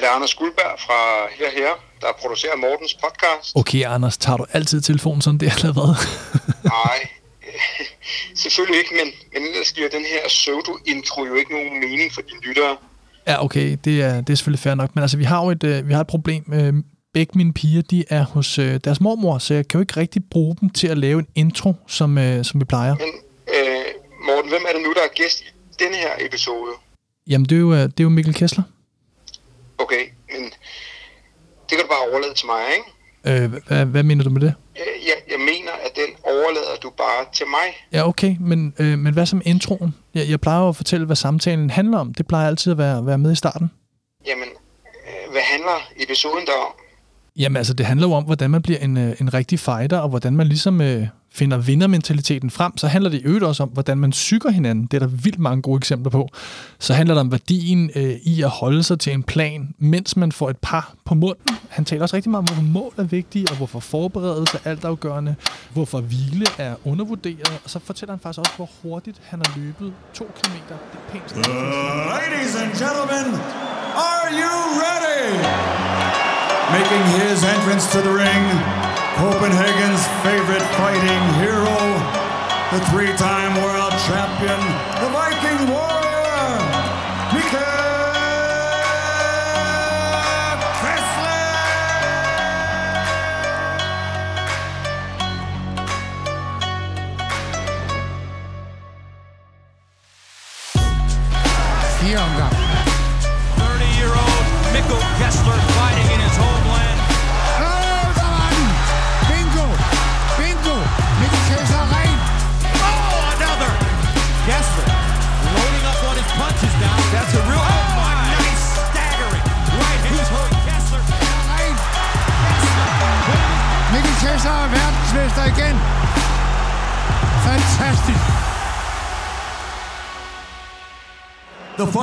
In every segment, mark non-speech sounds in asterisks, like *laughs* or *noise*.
det er Anders Guldberg fra Her Her, der producerer Mortens podcast. Okay, Anders, tager du altid telefonen sådan der, eller hvad? *laughs* Nej, *laughs* selvfølgelig ikke, men, men ellers giver den her pseudo-intro jo ikke nogen mening for dine lyttere. Ja, okay, det er, det er selvfølgelig fair nok. Men altså, vi har jo et, øh, vi har et problem. Øh, begge mine piger, de er hos øh, deres mormor, så jeg kan jo ikke rigtig bruge dem til at lave en intro, som, øh, som vi plejer. Men øh, Morten, hvem er det nu, der er gæst i denne her episode? Jamen, det er jo, det er jo Mikkel Kessler. Okay, men det kan du bare overlade til mig, ikke? Øh, hvad, hvad mener du med det? Øh, Jeg, jeg mener, at den overlader du bare til mig. Ja, okay, men, øh, men hvad som introen? Jeg, jeg plejer jo at fortælle, hvad samtalen handler om. Det plejer altid at være, være med i starten. Jamen, øh, hvad handler episoden der om? Jamen altså, det handler jo om, hvordan man bliver en, øh, en rigtig fighter, og hvordan man ligesom øh, finder vindermentaliteten frem. Så handler det i øvrigt også om, hvordan man syger hinanden. Det er der vildt mange gode eksempler på. Så handler det om værdien øh, i at holde sig til en plan, mens man får et par på munden. Han taler også rigtig meget om, hvorfor mål er vigtige, og hvorfor forberedelse er altafgørende, hvorfor hvile er undervurderet. Og så fortæller han faktisk også, hvor hurtigt han har løbet to kilometer. Det er pænt. Ladies and gentlemen, are you ready? Making his entrance to the ring, Copenhagen's favorite fighting hero, the three-time world champion, the Viking warrior,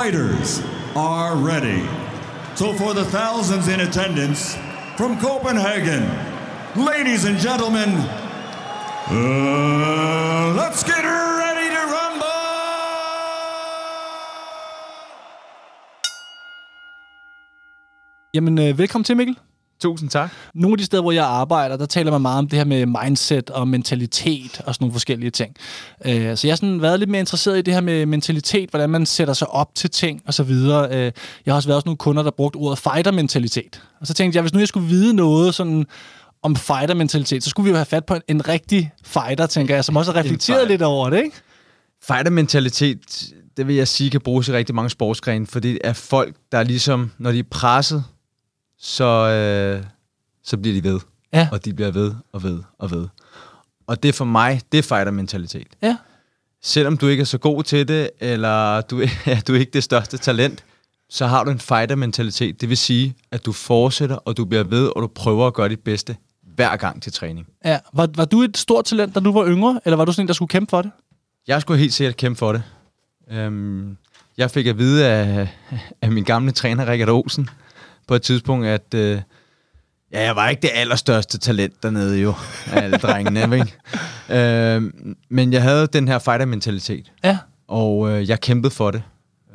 fighters are ready. So, for the thousands in attendance from Copenhagen, ladies and gentlemen, uh, let's get ready to rumble! Jamen, øh, velkommen til, Mikkel. Tusind tak. Nogle af de steder, hvor jeg arbejder, der taler man meget om det her med mindset og mentalitet og sådan nogle forskellige ting. Øh, så jeg har sådan været lidt mere interesseret i det her med mentalitet, hvordan man sætter sig op til ting og så videre. Øh, jeg har også været også nogle kunder, der brugt ordet fighter-mentalitet. Og så tænkte jeg, hvis nu jeg skulle vide noget sådan om fighter-mentalitet, så skulle vi jo have fat på en, en rigtig fighter, tænker jeg, som også har reflekteret lidt over det, ikke? Fighter-mentalitet, det vil jeg sige, kan bruges i rigtig mange sportsgrene, for det er folk, der ligesom, når de er presset, så, øh, så bliver de ved. Ja. Og de bliver ved og ved og ved. Og det for mig, det er fighter-mentalitet. Ja. Selvom du ikke er så god til det, eller du, *laughs* ja, du er ikke det største talent, så har du en fighter-mentalitet. Det vil sige, at du fortsætter, og du bliver ved, og du prøver at gøre dit bedste hver gang til træning. ja. Var, var du et stort talent, da du var yngre, eller var du sådan en, der skulle kæmpe for det? Jeg skulle helt sikkert kæmpe for det. Øhm, jeg fik at vide af, *laughs* af min gamle træner, Rikard Olsen, på et tidspunkt, at øh, ja, jeg var ikke det allerstørste talent dernede jo, af alle drengene. ikke? *laughs* Øhm, men jeg havde den her fighter-mentalitet, Ja. og øh, jeg kæmpede for det.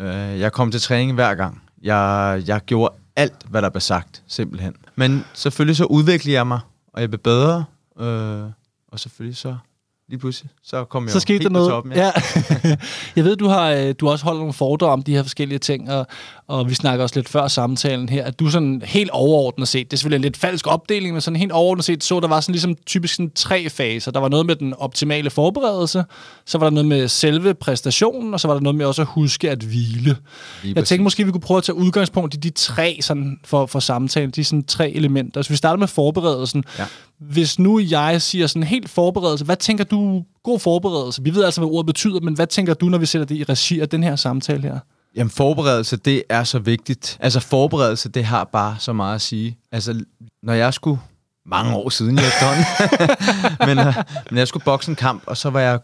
Øh, jeg kom til træning hver gang. Jeg, jeg gjorde alt, hvad der blev sagt, simpelthen. Men selvfølgelig så udviklede jeg mig, og jeg blev bedre, øh, og selvfølgelig så lige pludselig, så kom jeg så skete helt der noget. Toppen, ja. *laughs* jeg ved, du har, øh, du har også holdt nogle foredrag om de her forskellige ting, og, og vi snakker også lidt før samtalen her, at du sådan helt overordnet set, det er selvfølgelig en lidt falsk opdeling, men sådan helt overordnet set, så der var sådan ligesom typisk sådan tre faser. Der var noget med den optimale forberedelse, så var der noget med selve præstationen, og så var der noget med også at huske at hvile. Jeg præcis. tænkte måske, vi kunne prøve at tage udgangspunkt i de tre sådan, for, for samtalen, de sådan tre elementer. Så vi starter med forberedelsen. Ja. Hvis nu jeg siger sådan helt forberedelse, hvad tænker du, god forberedelse? Vi ved altså, hvad ordet betyder, men hvad tænker du, når vi sætter det i regi af den her samtale her? Jamen forberedelse, det er så vigtigt. Altså forberedelse, det har bare så meget at sige. Altså, når jeg skulle mange år siden i efterhånden. *laughs* men, øh, men jeg skulle bokse en kamp, og så var jeg,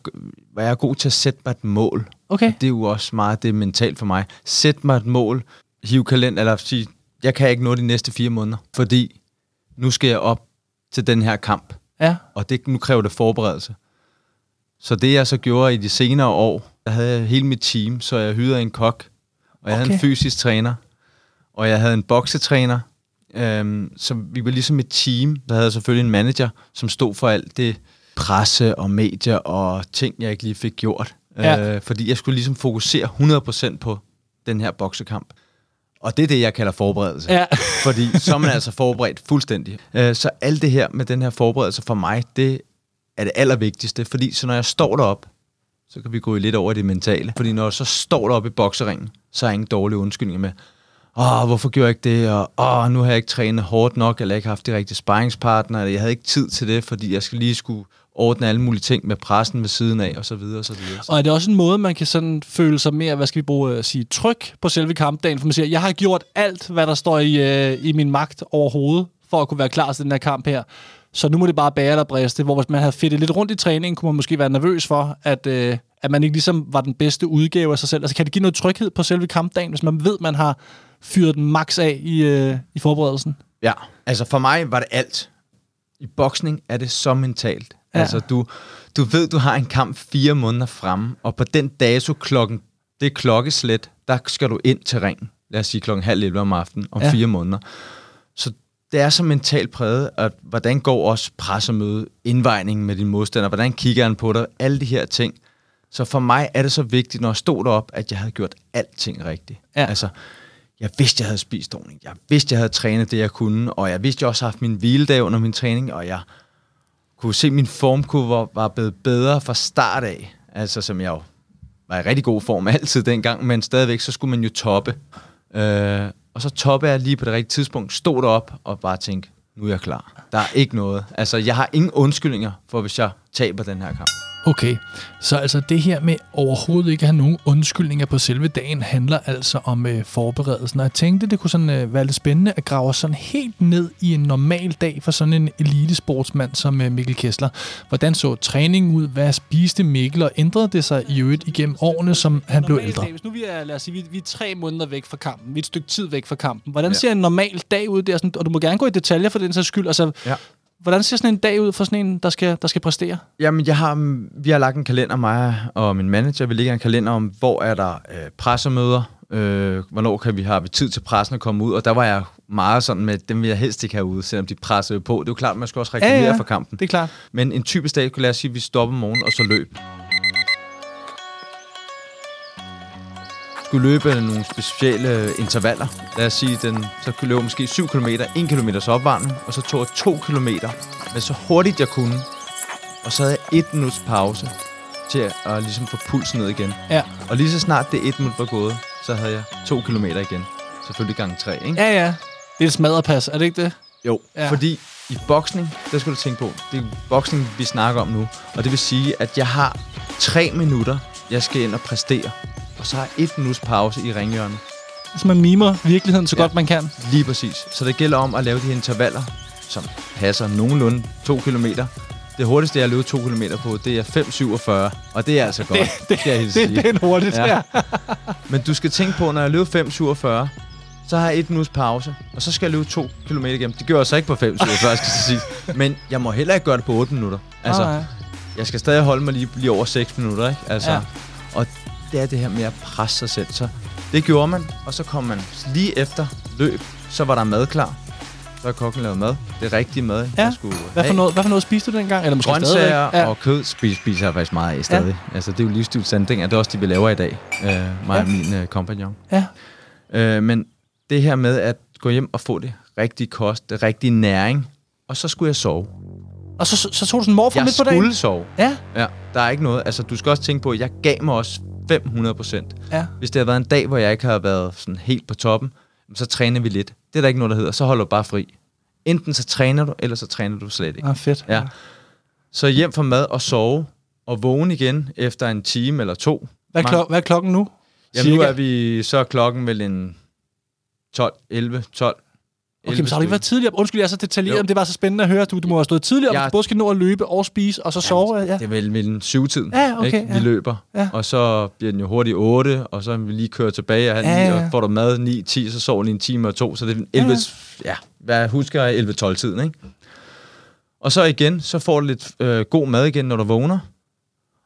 var jeg god til at sætte mig et mål. Okay. Og det er jo også meget det mentalt for mig. Sæt mig et mål, hiv kalender, eller sige, jeg kan ikke nå de næste fire måneder, fordi nu skal jeg op til den her kamp, Ja. og det, nu kræver det forberedelse. Så det jeg så gjorde i de senere år, der havde jeg hele mit team, så jeg hyrede en kok, og jeg havde en Okay. fysisk træner, og jeg havde en boksetræner, øhm, så vi var ligesom et team. Der havde selvfølgelig en manager, som stod for alt det presse og medier og ting, jeg ikke lige fik gjort. Ja. Øh, fordi jeg skulle ligesom fokusere 100% på den her boksekamp. Og det er det, jeg kalder forberedelse. Ja. *laughs* Fordi så er man altså forberedt fuldstændig. Øh, så alt det her med den her forberedelse for mig, det er det allervigtigste. Fordi så når jeg står derop, så kan vi gå lidt over det mentale. Fordi når jeg så står deroppe i bokseringen, så er jeg ingen dårlige undskyldninger med, åh, hvorfor gjorde jeg ikke det, og åh, nu har jeg ikke trænet hårdt nok, eller ikke haft de rigtige sparringspartnere, eller jeg havde ikke tid til det, fordi jeg skal lige skulle ordne alle mulige ting med pressen ved siden af, og så videre, og så videre. Og er det også en måde, man kan sådan føle sig mere, hvad skal vi bruge at sige, tryg på selve kampdagen? For man siger, jeg har gjort alt, hvad der står i, øh, i min magt overhovedet, for at kunne være klar til den her kamp her. Så nu må det bare bære eller briste. Hvor hvis man havde fedtet lidt rundt i træningen, kunne man måske være nervøs for, at, øh, at man ikke ligesom var den bedste udgave af sig selv. Altså kan det give noget tryghed på selve kampdagen, hvis man ved, man har fyret den max af i, øh, i forberedelsen? Ja, altså for mig var det alt. I boksning er det så mentalt. Ja. Altså du, du ved, du har en kamp fire måneder fremme, og på den dato klokken, det er klokkeslæt, der skal du ind til ringen. Lad os sige klokken halv 11 om aftenen, om Ja. ja. fire måneder. Så det er så mentalt præget, at hvordan går også pressemøde, indvejningen med din modstander, hvordan kigger han på dig, alle de her ting. Så for mig er det så vigtigt, når jeg stod derop, at jeg havde gjort alting rigtigt. Ja. Altså, jeg vidste, jeg havde spist ordentligt. Jeg vidste, jeg havde trænet det, jeg kunne. Og jeg vidste, jeg også havde haft min hviledag under min træning. Og jeg kunne se, at min formkurve var, var blevet bedre fra start af. Altså, som jeg jo var i rigtig god form *laughs* altid dengang. Men stadigvæk, så skulle man jo toppe. Øh, og så toppe jeg lige på det rigtige tidspunkt. Stod derop og bare tænkte, nu er jeg klar. Der er ikke noget. Altså, jeg har ingen undskyldninger for, hvis jeg taber den her kamp. Okay, så altså det her med overhovedet ikke at have nogen undskyldninger på selve dagen, handler altså om øh, forberedelsen. Og jeg tænkte, det kunne sådan, øh, være lidt spændende at grave sådan helt ned i en normal dag for sådan en elitesportsmand som øh, Mikkel Kessler. Hvordan så træningen ud? Hvad spiste Mikkel? Og ændrede det sig i øvrigt igennem årene, som han blev ældre? Hvis nu vi er, lad os sige, vi, vi er tre måneder væk fra kampen, vi er et stykke tid væk fra kampen. Hvordan Ja. ser en normal dag ud der? Sådan, og du må gerne gå i detaljer for den sags skyld. Altså, Ja. Hvordan ser sådan en dag ud for sådan en, der skal, der skal præstere? Jamen, jeg har, vi har lagt en kalender, mig og min manager. Vi lægger en kalender om, hvor er der øh, pressemøder, øh, hvornår kan vi have tid til pressen at komme ud. Og der var jeg meget sådan med, dem vil jeg helst ikke have ude, selvom de pressede på. Det er jo klart, man skal også reklamere ja, ja. for kampen. det er klart. Men en typisk dag, kunne lad os sige, at vi stopper om morgenen og så løb. Skulle løbe nogle specielle intervaller. Lad os sige, den, så kunne løbe måske 7 km, 1 km opvarmning, og så tog jeg 2 km, men så hurtigt jeg kunne. Og så havde jeg 1 minuts pause til at, at ligesom få pulsen ned igen. Ja. Og lige så snart det 1 minut var gået, så havde jeg 2 km igen. Selvfølgelig gang 3, ikke? Ja, ja. Det er et smadrepas, er det ikke det? Jo, Ja. fordi i boksning, der skal du tænke på, det er boksning, vi snakker om nu. Og det vil sige, at jeg har tre minutter, jeg skal ind og præstere. Og så har et minuts pause i ringhjørnet. Så man mimer virkeligheden så Ja. godt man kan. Lige præcis. Så det gælder om at lave de her intervaller, som passer nogenlunde 2 km. Det hurtigste, jeg har løbet 2 km på, det er 5,47. Og det er altså godt. Det, det, det, hilse det, det er en hurtigt, ja. Ja. *laughs* Men du skal tænke på, når jeg løber 5,47, så har jeg et minuts pause, og så skal jeg løbe 2 km igennem. Det gør jeg så ikke på 5,47, skal jeg sige. Men jeg må heller ikke gøre det på 8 minutter. Altså, ja. jeg skal stadig holde mig lige, lige over 6 minutter, ikke? Altså, ja. Og det er det her med at presse sig selv. Så det gjorde man, og så kom man lige efter løb, så var der mad klar. Så har kokken lavet mad. Det rigtige mad, Ja. jeg skulle Hvad for, noget, hvad for noget spiste du dengang? Eller måske Grøntsager stadigvæk? ja. og kød spiser, spiser jeg faktisk meget af stadig. Ja. Altså, det er jo livsstilsændringer. Det er også det, vi laver i dag. Øh, mig Ja. og min øh, kompagnon. Ja. Øh, men det her med at gå hjem og få det rigtige kost, det rigtige næring, og så skulle jeg sove. Og så, så, så tog du sådan en morfar Jeg midt på dagen? skulle sove. Ja, Ja, der er ikke noget. Altså, du skal også tænke på, at jeg gav mig også 500 procent. ja. Hvis det havde været en dag, hvor jeg ikke havde været sådan helt på toppen, så træner vi lidt. Det er der ikke noget, der hedder. Så holder du bare fri. Enten så træner du, eller så træner du slet ikke. Ah, fedt. Ja. Så hjem fra mad og sove, og vågne igen efter en time eller to. Hvad, er klok- hvad er klokken nu? Jamen nu er vi, så er klokken vel en 12, 11, 12. Okay, men så har du ikke været tidligere. op. Undskyld, jeg er så detaljeret, Jo. men det var så spændende at høre. Du, du må have stået tidligere, ja. Jeg- både skal nå at løbe og spise, og så sove. Ja. Det er vel vel en syvtid, Ja, okay, ikke? vi ja. løber. Ja. Og så bliver den jo hurtigt 8, og så er vi lige kører tilbage, og, Ja, ja, ja. og får du mad 9, 10, så sover i en time og to, så det er 11, ja, ja hvad jeg husker jeg 11, 12 tiden, ikke? Og så igen, så får du lidt øh, god mad igen, når du vågner,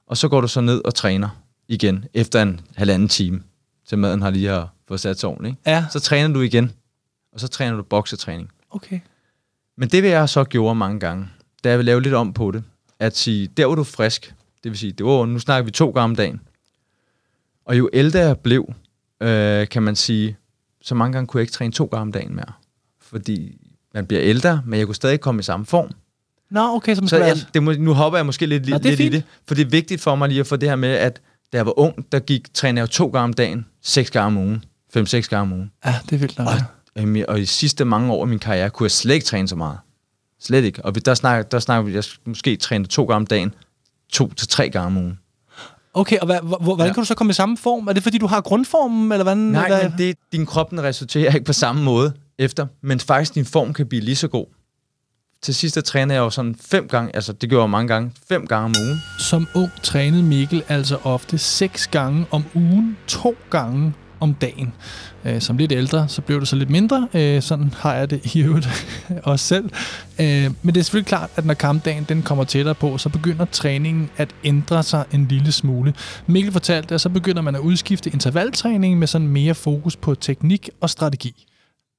og så går du så ned og træner igen, efter en halvanden time, til maden har lige har fået sat sig ordentligt, ikke? Ja. Så træner du igen og så træner du boksetræning. Okay. Men det vil jeg så gjorde mange gange, da jeg vil lave lidt om på det, at sige, der hvor du frisk, det vil sige, det var, nu snakker vi to gange om dagen, og jo ældre jeg blev, øh, kan man sige, så mange gange kunne jeg ikke træne to gange om dagen mere. Fordi man bliver ældre, men jeg kunne stadig komme i samme form. Nå, okay, man Så jeg, det må, nu hopper jeg måske lidt, Nå, lidt, det i det, for det er vigtigt for mig lige at få det her med, at da jeg var ung, der gik, trænede jeg to gange om dagen, seks gange om ugen, fem-seks gange om ugen. Ja, det er vildt nok. Og, og i sidste mange år af min karriere, kunne jeg slet ikke træne så meget. Slet ikke. Og der snakker, der snakker vi, jeg måske træne to gange om dagen, to til tre gange om ugen. Okay, og hvad, hvor, hvordan Ja. kan du så komme i samme form? Er det, fordi du har grundformen, eller hvordan? Nej, hvad? men det, din krop den resulterer ikke på samme måde efter, men faktisk din form kan blive lige så god. Til sidst der træner jeg jo sådan fem gange, altså det gjorde jeg mange gange, fem gange om ugen. Som ung trænede Mikkel altså ofte seks gange om ugen, to gange om dagen. Øh, som lidt ældre, så blev det så lidt mindre. Øh, sådan har jeg det i øvrigt *laughs* også selv. Øh, men det er selvfølgelig klart, at når kampdagen den kommer tættere på, så begynder træningen at ændre sig en lille smule. Mikkel fortalte, at så begynder man at udskifte intervaltræningen med sådan mere fokus på teknik og strategi.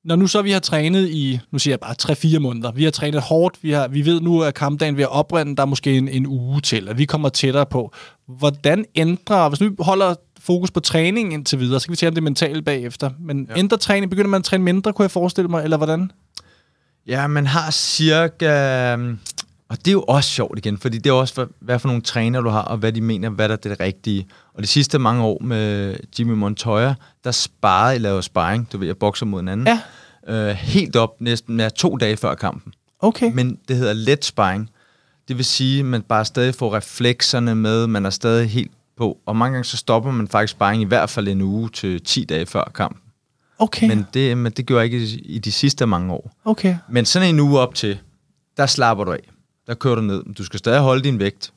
Når nu så vi har trænet i, nu siger jeg bare 3-4 måneder, vi har trænet hårdt, vi, har, vi ved nu, at kampdagen ved at oprinde, der er måske en, en uge til, at vi kommer tættere på. Hvordan ændrer, hvis nu holder fokus på træning indtil videre, så kan vi tale om det mentale bagefter, men ja. ændrer træning, begynder man at træne mindre, kunne jeg forestille mig, eller hvordan? Ja, man har cirka... Og det er jo også sjovt igen, fordi det er også, hvad, hvad for nogle træner du har, og hvad de mener, hvad der er det rigtige. Og de sidste mange år med Jimmy Montoya, der sparede jeg lavede sparring, du ved, jeg bokser mod en anden. Ja. Øh, helt op næsten ja, to dage før kampen. Okay. Men det hedder let sparring. Det vil sige, at man bare stadig får reflekserne med, man er stadig helt på. Og mange gange så stopper man faktisk sparring i hvert fald en uge til 10 dage før kampen. Okay. Men det, men det gjorde jeg ikke i, i de sidste mange år. okay. Men sådan en uge op til, der slapper du af. Der kører du ned. Du skal stadig holde din vægt.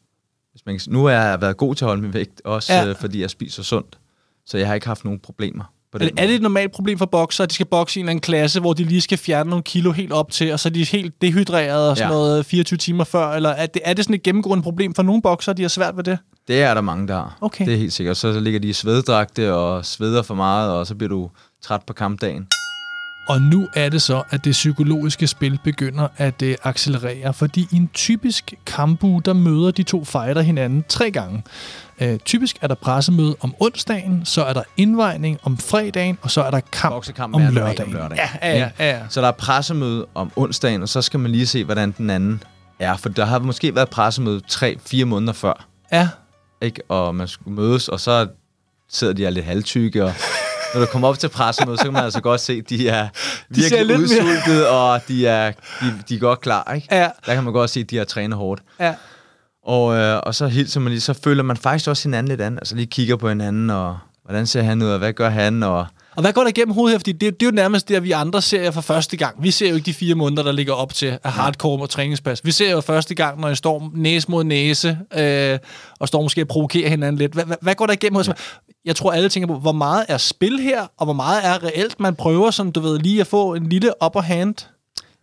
Hvis man, nu har jeg været god til at holde min vægt, også Ja. øh, fordi jeg spiser sundt. Så jeg har ikke haft nogen problemer på Er den det, er det et normalt problem for bokser, at de skal bokse i en eller anden klasse, hvor de lige skal fjerne nogle kilo helt op til, og så er de helt dehydreret og sådan Ja. noget 24 timer før? Eller er det, er det sådan et gennemgående problem for nogle bokser, de har svært ved det? Det er der mange, der har. Okay. Det er helt sikkert. Så ligger de i sveddragte og sveder for meget, og så bliver du træt på kampdagen. Og nu er det så, at det psykologiske spil begynder at øh, accelerere, fordi i en typisk kampuge, der møder de to fighter hinanden tre gange. Øh, typisk er der pressemøde om onsdagen, så er der indvejning om fredagen, og så er der kamp om er normalt lørdagen. om lørdagen. Ja, ja, ja, ja. Så der er pressemøde om onsdagen, og så skal man lige se, hvordan den anden er. For der har måske været pressemøde 3-4 måneder før. ja. ikke? Og man skulle mødes, og så sidder de og er lidt halvtykke, og når du kommer op til pressemødet, så kan man altså godt se, at de er *laughs* De virkelig mere- udsultet, og de er, de, de er godt klar, ikke? Ja. Der kan man godt se, at de har trænet hårdt. ja. Og, øh, og så hilser man lige, så føler man faktisk også hinanden lidt an, altså lige kigger på hinanden, og hvordan ser han ud, og hvad gør han, og Og hvad går der igennem hovedet her? Fordi det, det er jo nærmest det, at vi andre ser for første gang. Vi ser jo ikke de fire måneder, der ligger op til af hardcore og træningspas. Vi ser jo første gang, når jeg står næse mod næse, øh, og står måske og provokerer hinanden lidt. Hvad, hvad, hvad går der igennem hovedet? Jeg tror, alle tænker på, hvor meget er spil her, og hvor meget er reelt, man prøver sådan, du ved, lige at få en lille upper hand.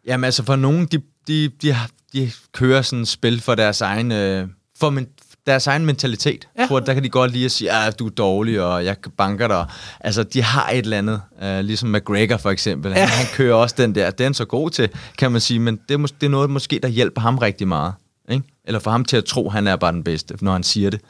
Jamen altså for nogen, de, de, de, de kører sådan et spil for deres egen, øh, for men, deres egen mentalitet. Ja. Hvor der kan de godt lide at sige, at du er dårlig, og jeg banker dig. Altså, de har et eller andet. Øh, ligesom McGregor for eksempel. Ja. Han, han kører også den der. Den er så god til, kan man sige. Men det er, mås- det er noget, måske, der hjælper ham rigtig meget. Ikke? Eller for ham til at tro, at han er bare den bedste, når han siger det.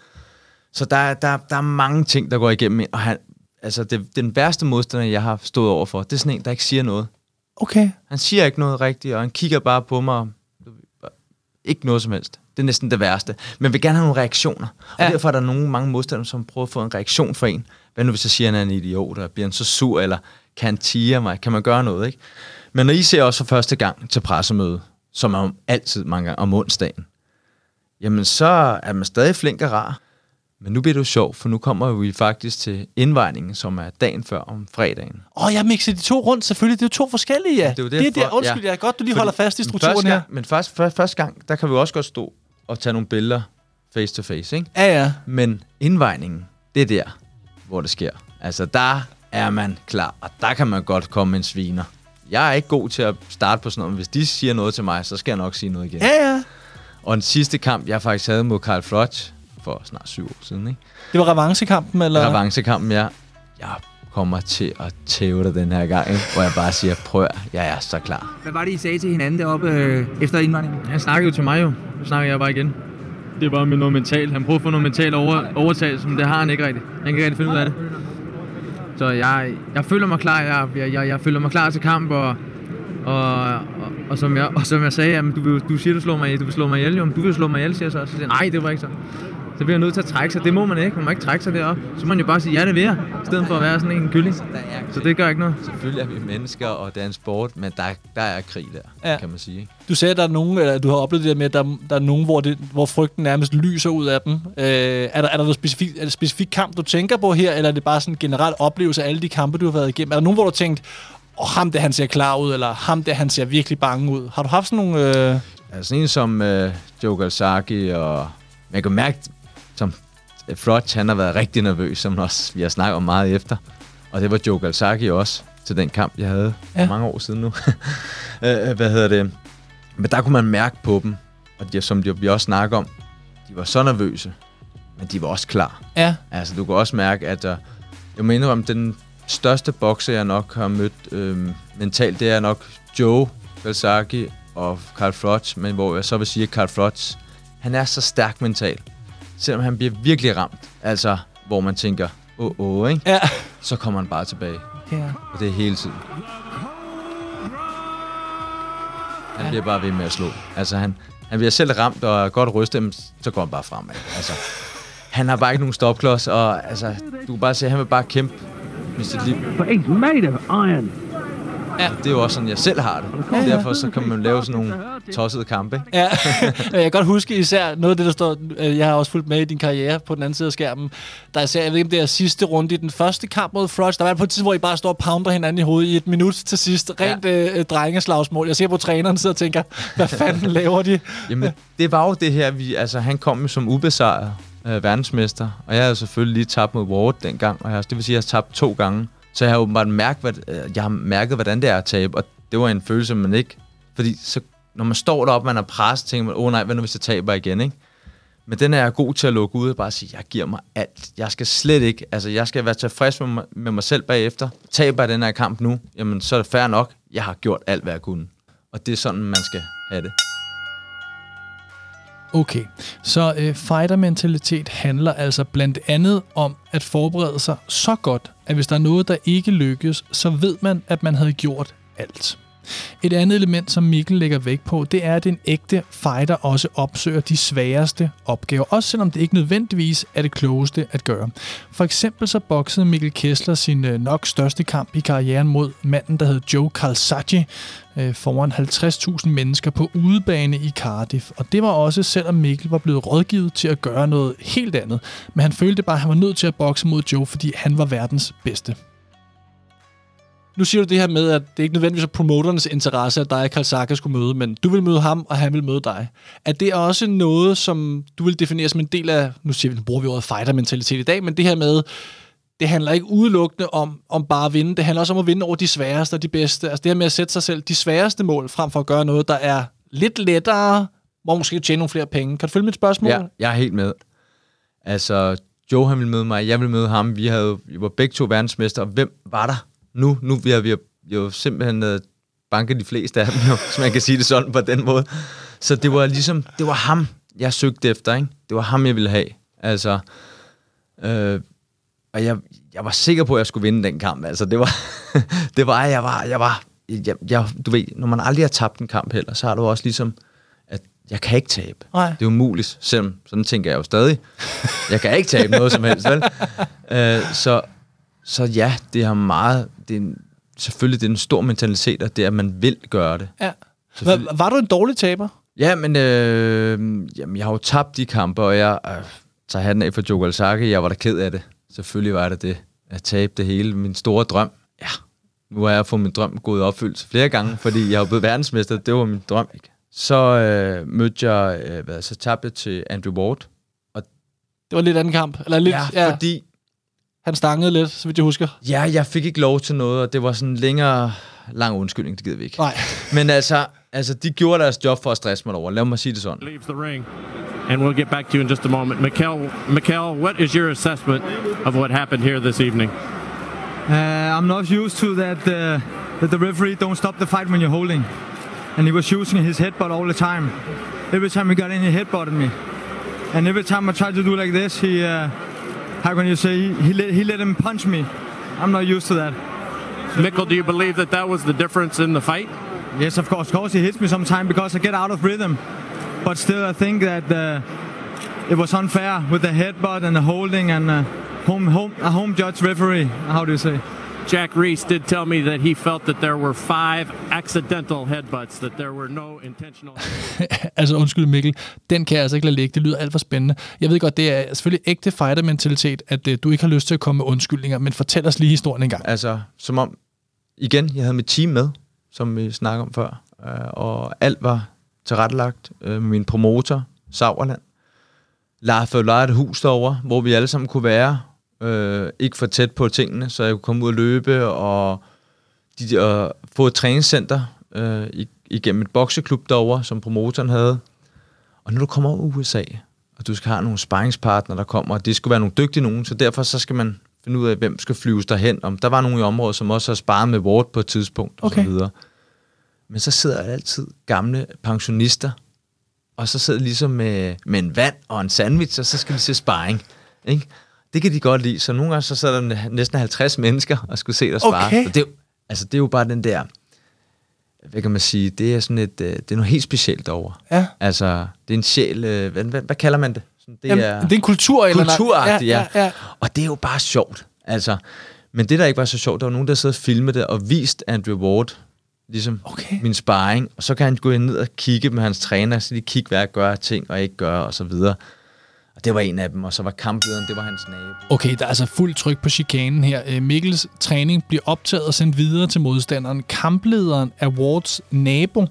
Så der, er- der, der er mange ting, der går igennem. Og han, altså, det, den værste modstander, jeg har stået over for, det er sådan en, der ikke siger noget. Okay. Han siger ikke noget rigtigt, og han kigger bare på mig. Ikke noget som helst. Det er næsten det værste. Men vil gerne have nogle reaktioner. Og Ja. derfor er der nogle mange modstandere, som prøver at få en reaktion fra en. Hvad nu, hvis jeg siger, at han er en idiot, og bliver han så sur, eller kan han tige mig? Kan man gøre noget, ikke? Men når I ser også for første gang til pressemøde, som er om altid mange gange om onsdagen, jamen så er man stadig flink og rar. Men nu bliver det jo sjovt, for nu kommer vi faktisk til indvejningen, som er dagen før om fredagen. Åh, oh, jeg mixer de to rundt, selvfølgelig. Det er jo to forskellige, ja. Det er jo det, er det. Undskyld, ja. ja. godt, du lige Fordi- holder fast i strukturen første her. gang, Men først, først, første gang, der kan vi også godt stå og tage nogle billeder face to face, ikke? Ja, ja. Men indvejningen, det er der, hvor det sker. Altså, der er man klar, og der kan man godt komme en sviner. Jeg er ikke god til at starte på sådan noget, men hvis de siger noget til mig, så skal jeg nok sige noget igen. Ja, ja. Og den sidste kamp, jeg faktisk havde mod Carl Froch, for snart syv år siden, ikke? Det var revanchekampen, eller? Revanchekampen, jeg, jeg kommer til at tæve dig den her gang, ikke? hvor jeg bare siger, prøv at, jeg er så klar. Hvad var det, I sagde til hinanden deroppe øh, efter indvandringen? Han snakkede jo til mig jo. Så snakker jeg bare igen. Det var med noget mentalt. Han prøver at få noget mentalt over, overtagelse, men det har han ikke rigtigt. Han kan ikke rigtig finde ud af det. Så jeg, jeg føler mig klar. Jeg, jeg, jeg, jeg føler mig klar til kamp, og, og, og, og, som, jeg, og som jeg sagde, jamen, du, vil, du siger, du, slår mig, du vil slå mig ihjel, jo, du vil slå mig ihjel, siger jeg så. Så siger jeg, nej, det var ikke så. Så bliver jeg nødt til at trække sig. Det må man ikke. Man må ikke trække sig derop. Så må man jo bare sige, ja, det vil jeg. I stedet for at være sådan en kylling. Så det gør ikke noget. Selvfølgelig er vi mennesker, og det er en sport, men der, der er krig der, Ja. ja. kan man sige. ikke? Du sagde, at der er nogen, eller du har oplevet det der med, at der, der er nogen, hvor, det, hvor frygten nærmest lyser ud af dem. Øh, er, der, er der noget specifik, er det specifik kamp, du tænker på her, eller er det bare sådan en generel oplevelse af alle de kampe, du har været igennem? Er der nogen, hvor du har tænkt, oh, ham der, han ser klar ud, eller ham der, han ser virkelig bange ud? Har du haft sådan nogle... Øh... Altså en som øh, Joe Galsaki, og jeg kan mærke, som Frotch, han har været rigtig nervøs, som også vi har snakket om meget efter. Og det var Joe Galsaki også, til den kamp, jeg havde Ja. mange år siden nu. *laughs* Øh, Hvad hedder det? Men der kunne man mærke på dem, og de, som de, vi også snakker om, de var så nervøse, men de var også klar. Ja, Altså, du kan også mærke, at uh, jeg mener om den største bokser, jeg nok har mødt øh, mentalt, det er nok Joe Galsaki og Carl Frotz, men hvor jeg så vil sige, at Carl Frotz, han er så stærk mentalt. Selvom han bliver virkelig ramt, altså, hvor man tænker, åh, oh, oh, ikke? ja. så kommer han bare tilbage. ja. Og det er hele tiden. Han bliver bare ved med at slå. Altså, han, han bliver selv ramt og er godt rystet, men så går han bare fremad. Altså, han har bare ikke nogen stopklods, og altså, du kan bare se, at han vil bare kæmpe med sit liv. But he's made of iron. Det er jo også sådan, jeg selv har det. Og derfor så kan man lave sådan nogle tossede kampe. Ja, jeg kan godt huske især noget af det, der står, øh, jeg har også fulgt med i din karriere på den anden side af skærmen, der er især, jeg ved ikke, om det er sidste runde i den første kamp mod Frost, der var på et tidspunkt, hvor I bare står og pounder hinanden i hovedet i et minut til sidst, rent ja. øh, drengeslagsmål. Jeg ser på træneren sidder og tænker, hvad fanden *laughs* laver de? Jamen, det var jo det her, vi, altså han kom jo som ubesejret øh, verdensmester, og jeg havde selvfølgelig lige tabt mod Ward dengang, og jeg, det vil sige, at jeg har tabt to gange. Så jeg har åbenbart mærket, hvad, øh, jeg har mærket, hvordan det er at tabe, og det var en følelse, man ikke... Fordi så, når man står deroppe, man er presset, tænker man, åh oh, nej, hvad nu hvis jeg taber igen, ikke? Men den er jeg god til at lukke ud og bare sige, jeg giver mig alt. Jeg skal slet ikke, altså jeg skal være tilfreds med mig, med mig selv bagefter. Taber jeg den her kamp nu, jamen så er det fair nok. Jeg har gjort alt, hvad jeg kunne. Og det er sådan, man skal have det. Okay, så øh, fighter-mentalitet handler altså blandt andet om at forberede sig så godt, at hvis der er noget, der ikke lykkes, så ved man, at man havde gjort alt. Et andet element, som Mikkel lægger vægt på, det er, at en ægte fighter også opsøger de sværeste opgaver, også selvom det ikke nødvendigvis er det klogeste at gøre. For eksempel så boksede Mikkel Kessler sin øh, nok største kamp i karrieren mod manden, der hed Joe Calzaghe, øh, foran 50.000 mennesker på udebane i Cardiff. Og det var også, selvom Mikkel var blevet rådgivet til at gøre noget helt andet. Men han følte bare, at han var nødt til at bokse mod Joe, fordi han var verdens bedste. Nu siger du det her med, at det ikke nødvendigvis er promoternes interesse, at dig og Karl Saka skulle møde, men du vil møde ham, og han vil møde dig. Er det også noget, som du vil definere som en del af, nu siger vi, nu bruger vi ordet fighter-mentalitet i dag, men det her med, det handler ikke udelukkende om, om bare at vinde, det handler også om at vinde over de sværeste og de bedste. Altså det her med at sætte sig selv de sværeste mål, frem for at gøre noget, der er lidt lettere, hvor man måske kan tjene nogle flere penge. Kan du følge mit spørgsmål? Ja, jeg er helt med. Altså, Joe han ville møde mig, jeg ville møde ham. Vi, havde, vi var begge to verdensmester, og hvem var der nu? Nu vi har vi jo simpelthen øh, banket de fleste af dem, jo, hvis man kan sige det sådan på den måde. Så det var ligesom, det var ham, jeg søgte efter, ikke? Det var ham, jeg ville have. Altså, øh, og jeg, jeg var sikker på, at jeg skulle vinde den kamp. Altså, det var, *laughs* det var, jeg var, jeg var, jeg, jeg, du ved, når man aldrig har tabt en kamp heller, så har du også ligesom, at jeg kan ikke tabe. Nej. Det er umuligt, selvom sådan tænker jeg jo stadig. Jeg kan ikke tabe noget som helst, vel? *laughs* Øh, så, så ja, det har meget, det er en, selvfølgelig det er en stor mentalitet, at det er, at man vil gøre det. ja. Var, var du en dårlig taber? Ja, men øh, jamen, jeg har jo tabt de kampe, og jeg øh, tager hatten af for Joe Galsaki. Jeg var da ked af det. Selvfølgelig var det det. At tabe det hele. Min store drøm. Ja, nu har jeg fået min drøm gået i opfyldelse flere gange, fordi jeg har blevet verdensmester. Det var min drøm, ikke? Så øh, mødte jeg, øh, hvad, så tabte jeg til Andrew Ward. Det var lidt anden kamp. Eller lidt, Ja, ja, fordi han stangede lidt, så vidt jeg husker. ja, jeg fik ikke lov til noget, og det var sådan en længere, lang undskyldning, det gider vi ikke. Nej. *laughs* Men altså, altså, de gjorde deres job for at stresse mig over. Lad mig sige det sådan. Leaves the ring. And we'll get back to you in just a moment. Mikkel, Mikkel, what is your assessment of what happened here this evening? Uh, I'm not used to that, uh, that the referee don't stop the fight when you're holding. And he was using his headbutt all the time. Every time he got in, he headbutted me. And every time I tried to do like this, he, uh, how can you say, he, let, he let him punch me. I'm not used to that. Mikkel, do you believe that that was the difference in the fight? Yes, of course. Of course, he hits me sometimes because I get out of rhythm. But still, I think that uh, it was unfair with the headbutt and the holding and uh, home, home, a home judge referee. How do you say? Jack Reese did tell me that he felt that there were five accidental headbutts, that there were no intentional. *laughs* altså undskyld Mikkel, den kan jeg altså ikke lade ligge. Det lyder alt for spændende. Jeg ved godt, det er selvfølgelig ægte fighter-mentalitet, at uh, du ikke har lyst til at komme med undskyldninger, men fortæl os lige historien en gang. Altså, som om, igen, jeg havde mit team med, som vi snakkede om før, øh, og alt var tilrettelagt øh, med min promotor, Sauerland. Lejede for lejet et hus derovre, hvor vi alle sammen kunne være, øh, ikke for tæt på tingene, så jeg kunne komme ud og løbe og de, øh, få et træningscenter øh, igennem et bokseklub derovre, som promotoren havde. Og når du kommer over USA, og du skal have nogle sparringspartnere, der kommer, og det skulle være nogle dygtige nogen, så derfor så skal man finde ud af, hvem skal flyves derhen. Om der var nogle i området, som også har sparet med Ward på et tidspunkt, og Okay. så videre. Men så sidder der altid gamle pensionister, og så sidder de ligesom med, med en vand og en sandwich, og så skal de se sparring. Ikke? Det kan de godt lide. Så nogle gange så sidder der næsten 50 mennesker og skulle se dig spare. Okay. Så det, er altså, det er jo bare den der, hvad kan man sige, det er sådan et, øh, det er noget helt specielt over. Ja. Altså, det er en sjæl, øh, hvad, hvad, hvad kalder man det? Sådan, Det Jamen, det er en kultur, eller? Kulturagtigt, ja, Ja, ja, ja. Og det er jo bare sjovt. Altså, men det, der ikke var så sjovt, der var nogen, der sad og filmede det og vist Andrew Ward, ligesom Okay. min sparring, og så kan han gå ned og kigge med hans træner, så de kigge, hvad jeg gør ting og ikke gør, og så videre. Og det var en af dem, og så var kamplederen, det var hans nabo. Okay, der er altså fuld tryk på chikanen her. Øh, Mikkels træning bliver optaget og sendt videre til modstanderen. Kamplederen er Wards nabo.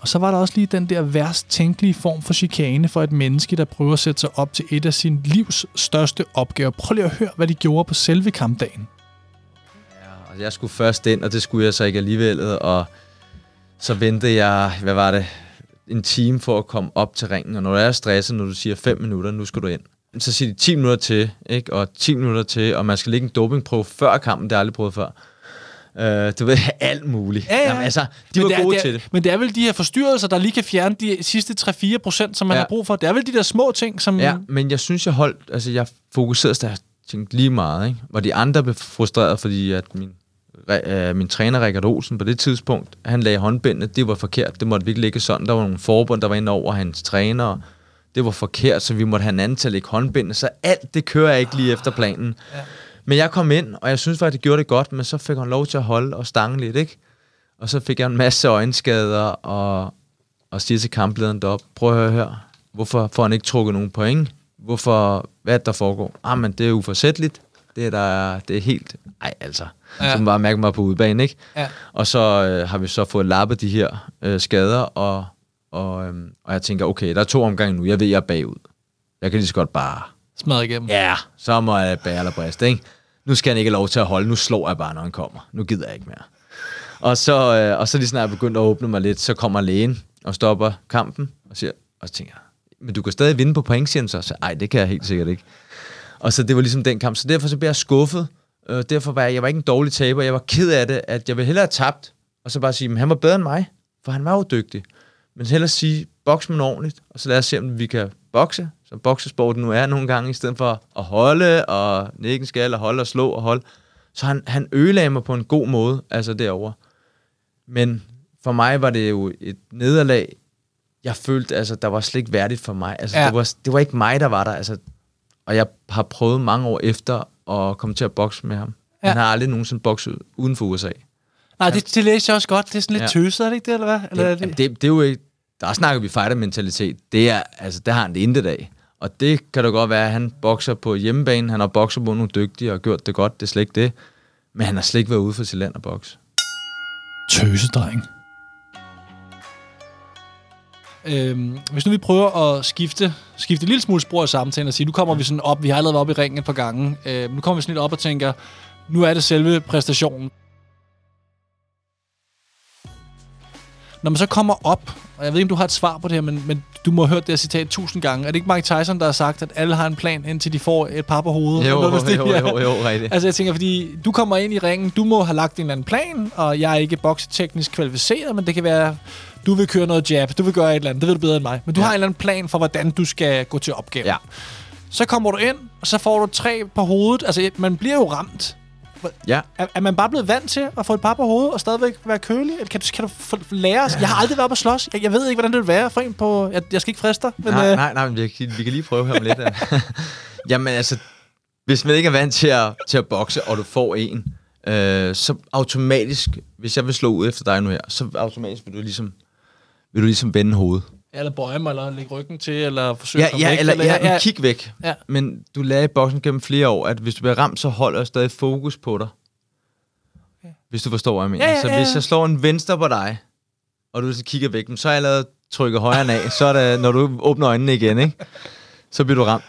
Og så var der også lige den der værst tænkelige form for chikane for et menneske, der prøver at sætte sig op til et af sin livs største opgaver. Prøv lige at høre, hvad de gjorde på selve kampdagen. Og jeg skulle først ind, og det skulle jeg så ikke alligevel, og så ventede jeg, hvad var det, en time for at komme op til ringen, og når du er stresset, når du siger 5 minutter, nu skal du ind, så siger de 10 minutter til, ikke? og 10 minutter til, og man skal lægge en dopingprøve før kampen, det har jeg aldrig prøvet før. Uh, du ved, *laughs* alt muligt. Ja, ja. Jamen, altså, de var det er, gode det er, til det. Men det er vel de her forstyrrelser, der lige kan fjerne de sidste 3-4 procent, som man Ja. har brug for. Det er vel de der små ting, som... Ja, men jeg synes, jeg holdt, altså jeg fokuserede, der tænkte lige meget, ikke? Hvor de andre blev frustreret, fordi at min, øh, min træner, Rikard Olsen, på det tidspunkt, han lagde håndbindene, det var forkert, det måtte vi ikke ligge sådan. Der var nogle forbund, der var inde over hans træner, det var forkert, så vi måtte have en anden til at lægge håndbindene, så alt det kører ikke lige efter planen. Ja. Men jeg kom ind, og jeg synes faktisk, det gjorde det godt, men så fik han lov til at holde og stange lidt, ikke? Og så fik jeg en masse øjenskader, og, og siger til kamplederen deroppe, prøv at høre her, hvorfor får han ikke trukket nogen point? Hvorfor, hvad er der foregår? Ah, men det er uforsætteligt. Det er, der, det er helt, ej altså, Ja. så man bare mærke mig på udbanen, ikke? Ja. Og så øh, har vi så fået lappet de her øh, skader, og, og, øhm, og jeg tænker, okay, der er to omgange nu, jeg ved, jeg er bagud. Jeg kan lige så godt bare, Smadret igennem. ja, så må jeg bære eller briste, ikke? Nu skal han ikke have lov til at holde, nu slår jeg bare, når han kommer. Nu gider jeg ikke mere. Og så, øh, og så lige snart jeg begyndte at åbne mig lidt, så kommer lægen og stopper kampen, og siger, og så tænker jeg, men du kan stadig vinde på point, siger han så. Så ej, det kan jeg helt sikkert ikke. Og så det var ligesom den kamp. Så derfor så blev jeg skuffet. Øh, derfor var jeg, jeg var ikke en dårlig taber. Jeg var ked af det, at jeg ville hellere have tabt, og så bare sige, men han var bedre end mig, for han var jo dygtig. Men hellere sige, boks med ordentligt, og så lad os se, om vi kan bokse, som boksesporten nu er nogle gange, i stedet for at holde og nikke skal, og holde og slå og holde. Så han, han ødelagde mig på en god måde, altså derovre. Men for mig var det jo et nederlag. Jeg følte, altså, der var slet ikke værdigt for mig. Altså, ja. det, var, det var ikke mig, der var der. Altså, og jeg har prøvet mange år efter at komme til at bokse med ham. Ja. Han har aldrig nogensinde bokset uden for USA. Nej, det, det læste jeg også godt. Det er sådan lidt ja. Tøset, er det ikke det, eller hvad? Eller er Det, det, det, det er jo ikke... Der snakker vi fighter-mentalitet. Det er, altså, der har han det intet af. Og det kan da godt være, at han bokser på hjemmebane. Han har bokset på nogle dygtige og gjort det godt. Det er slet ikke det. Men han har slet ikke været ude for sit land og bokse. Tøsedreng. Øhm, hvis nu vi prøver at skifte, skifte en lille smule spor i samtalen og sige, nu kommer vi sådan op, vi har allerede været op i ringen et par gange, øh, nu kommer vi sådan lidt op og tænker, nu er det selve præstationen. Når man så kommer op, og jeg ved ikke, om du har et svar på det her, men, men du må have hørt det her citat tusind gange. Er det ikke Mike Tyson, der har sagt, at alle har en plan, indtil de får et par på hovedet? Jo, Noget jo, stil, jo, jo, rigtigt. Altså jeg tænker, fordi du kommer ind i ringen, du må have lagt en eller anden plan, og jeg er ikke bokseteknisk kvalificeret, men det kan være, du vil køre noget jab, du vil gøre et eller andet, det ved du bedre end mig. Men du ja. har en eller anden plan for, hvordan du skal gå til opgaven. Ja. Så kommer du ind, og så får du tre på hovedet. Altså, man bliver jo ramt. Ja. Er, er man bare blevet vant til at få et par på hovedet og stadigvæk være kølig? Eller kan du, kan du få- lære os? Jeg har aldrig været på slås. Jeg, jeg ved ikke, hvordan det vil være for en på... Jeg, jeg skal ikke friste dig, men... nej, øh, nej, nej, men vi kan, vi kan lige prøve her om lidt. ja. *laughs* Jamen altså, hvis man ikke er vant til at, til at bokse, og du får en, øh, så automatisk, hvis jeg vil slå ud efter dig nu her, så automatisk vil du ligesom, vil du ligesom vende hovedet. Eller bøje mig, eller lægge ryggen til, eller forsøge Ja, at komme ja, væk, eller, ja, ja, kig væk. Ja. Men du i boksen gennem flere år, at hvis du bliver ramt, så holder jeg stadig fokus på dig. Hvis du forstår, hvad jeg mener. Ja, ja, så ja, hvis ja. jeg slår en venstre på dig, og du så kigger væk, så er jeg allerede trykket højre af, så er det, når du åbner øjnene igen, ikke? så bliver du ramt.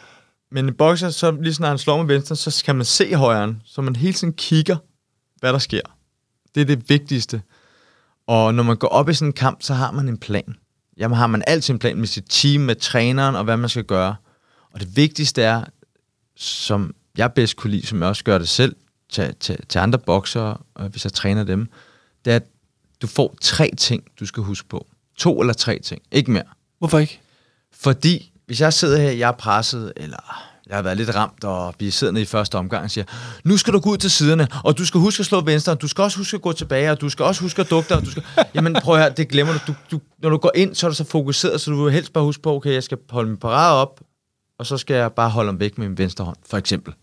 Men i bokser, så lige snart han slår med venstre, så kan man se højren, så man hele tiden kigger, hvad der sker. Det er det vigtigste. Og når man går op i sådan en kamp, så har man en plan. Jamen har man altid en plan med sit team, med træneren og hvad man skal gøre. Og det vigtigste er, som jeg bedst kunne lide, som jeg også gør det selv, til, til, til andre boksere, øh, hvis jeg træner dem, det er, at du får tre ting, du skal huske på. To eller tre ting, ikke mere. Hvorfor ikke? Fordi hvis jeg sidder her, jeg er presset, eller jeg har været lidt ramt, og bliver siddende i første omgang og siger, nu skal du gå ud til siderne, og du skal huske at slå venstre, og du skal også huske at gå tilbage, og du skal også huske at dukke dig, og du skal... *laughs* Jamen prøv her, det glemmer du. du, du. Når du går ind, så er du så fokuseret, så du vil helst bare huske på, okay, jeg skal holde min parade op, og så skal jeg bare holde ham væk med min venstre hånd, for eksempel.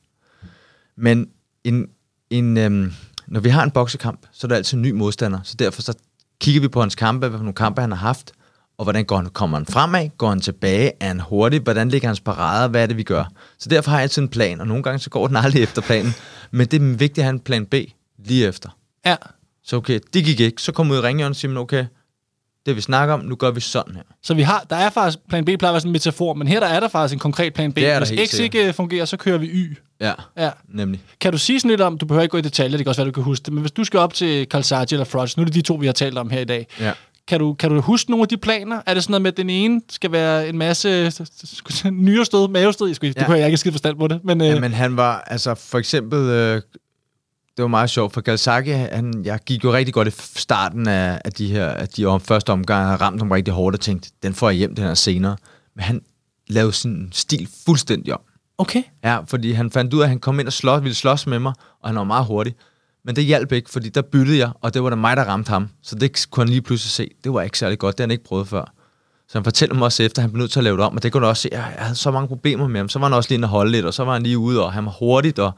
Men en, en, øhm, når vi har en boksekamp, så er der altid en ny modstander. Så derfor så kigger vi på hans kampe, hvilke nogle kampe han har haft, og hvordan går han, kommer han fremad, går han tilbage, er han hurtig, hvordan ligger hans parader, hvad er det, vi gør. Så derfor har jeg altid en plan, og nogle gange så går den aldrig *laughs* efter planen. Men det er vigtigt at have en plan B lige efter. Ja. Så okay, det gik ikke. Så kom ud i ringhjørnet og siger, okay, det vi snakker om, nu gør vi sådan her. Så vi har, der er faktisk, plan B plejer at være sådan en metafor, men her der er der faktisk en konkret plan B. Det er Hvis X sikkert. ikke øh, fungerer, så kører vi Y. Ja, Ja. nemlig. Kan du sige sådan lidt om, du behøver ikke gå i detaljer, det kan også være, du kan huske det, men hvis du skal op til Kalsati eller Frost, nu er det de to, vi har talt om her i dag, Ja. Kan du, kan du huske nogle af de planer? Er det sådan noget med, at den ene skal være en masse *laughs* nyrestød, mavestød? Jeg skulle, ja. Det kunne jeg ikke skide forstand på det. Men, øh, Ja, men han var, altså for eksempel, øh, det var meget sjovt, for Galsaki, han, jeg gik jo rigtig godt i starten af, af de her, af de om, første omgang, havde ramt ham rigtig hårdt og tænkte, den får jeg hjem den her senere. Men han lavede sin stil fuldstændig om. okay. Ja, fordi han fandt ud af, at han kom ind og slås, ville slås med mig, og han var meget hurtig. Men det hjalp ikke, fordi der byttede jeg, og det var da mig, der ramte ham. Så det kunne han lige pludselig se. Det var ikke særlig godt, det har han ikke prøvet før. Så han fortæller mig også efter, at han blev nødt til at lave det om, og det kunne du også se, at jeg havde så mange problemer med ham. Så var han også lige inde og holde lidt, og så var han lige ude, og han var hurtigt, og,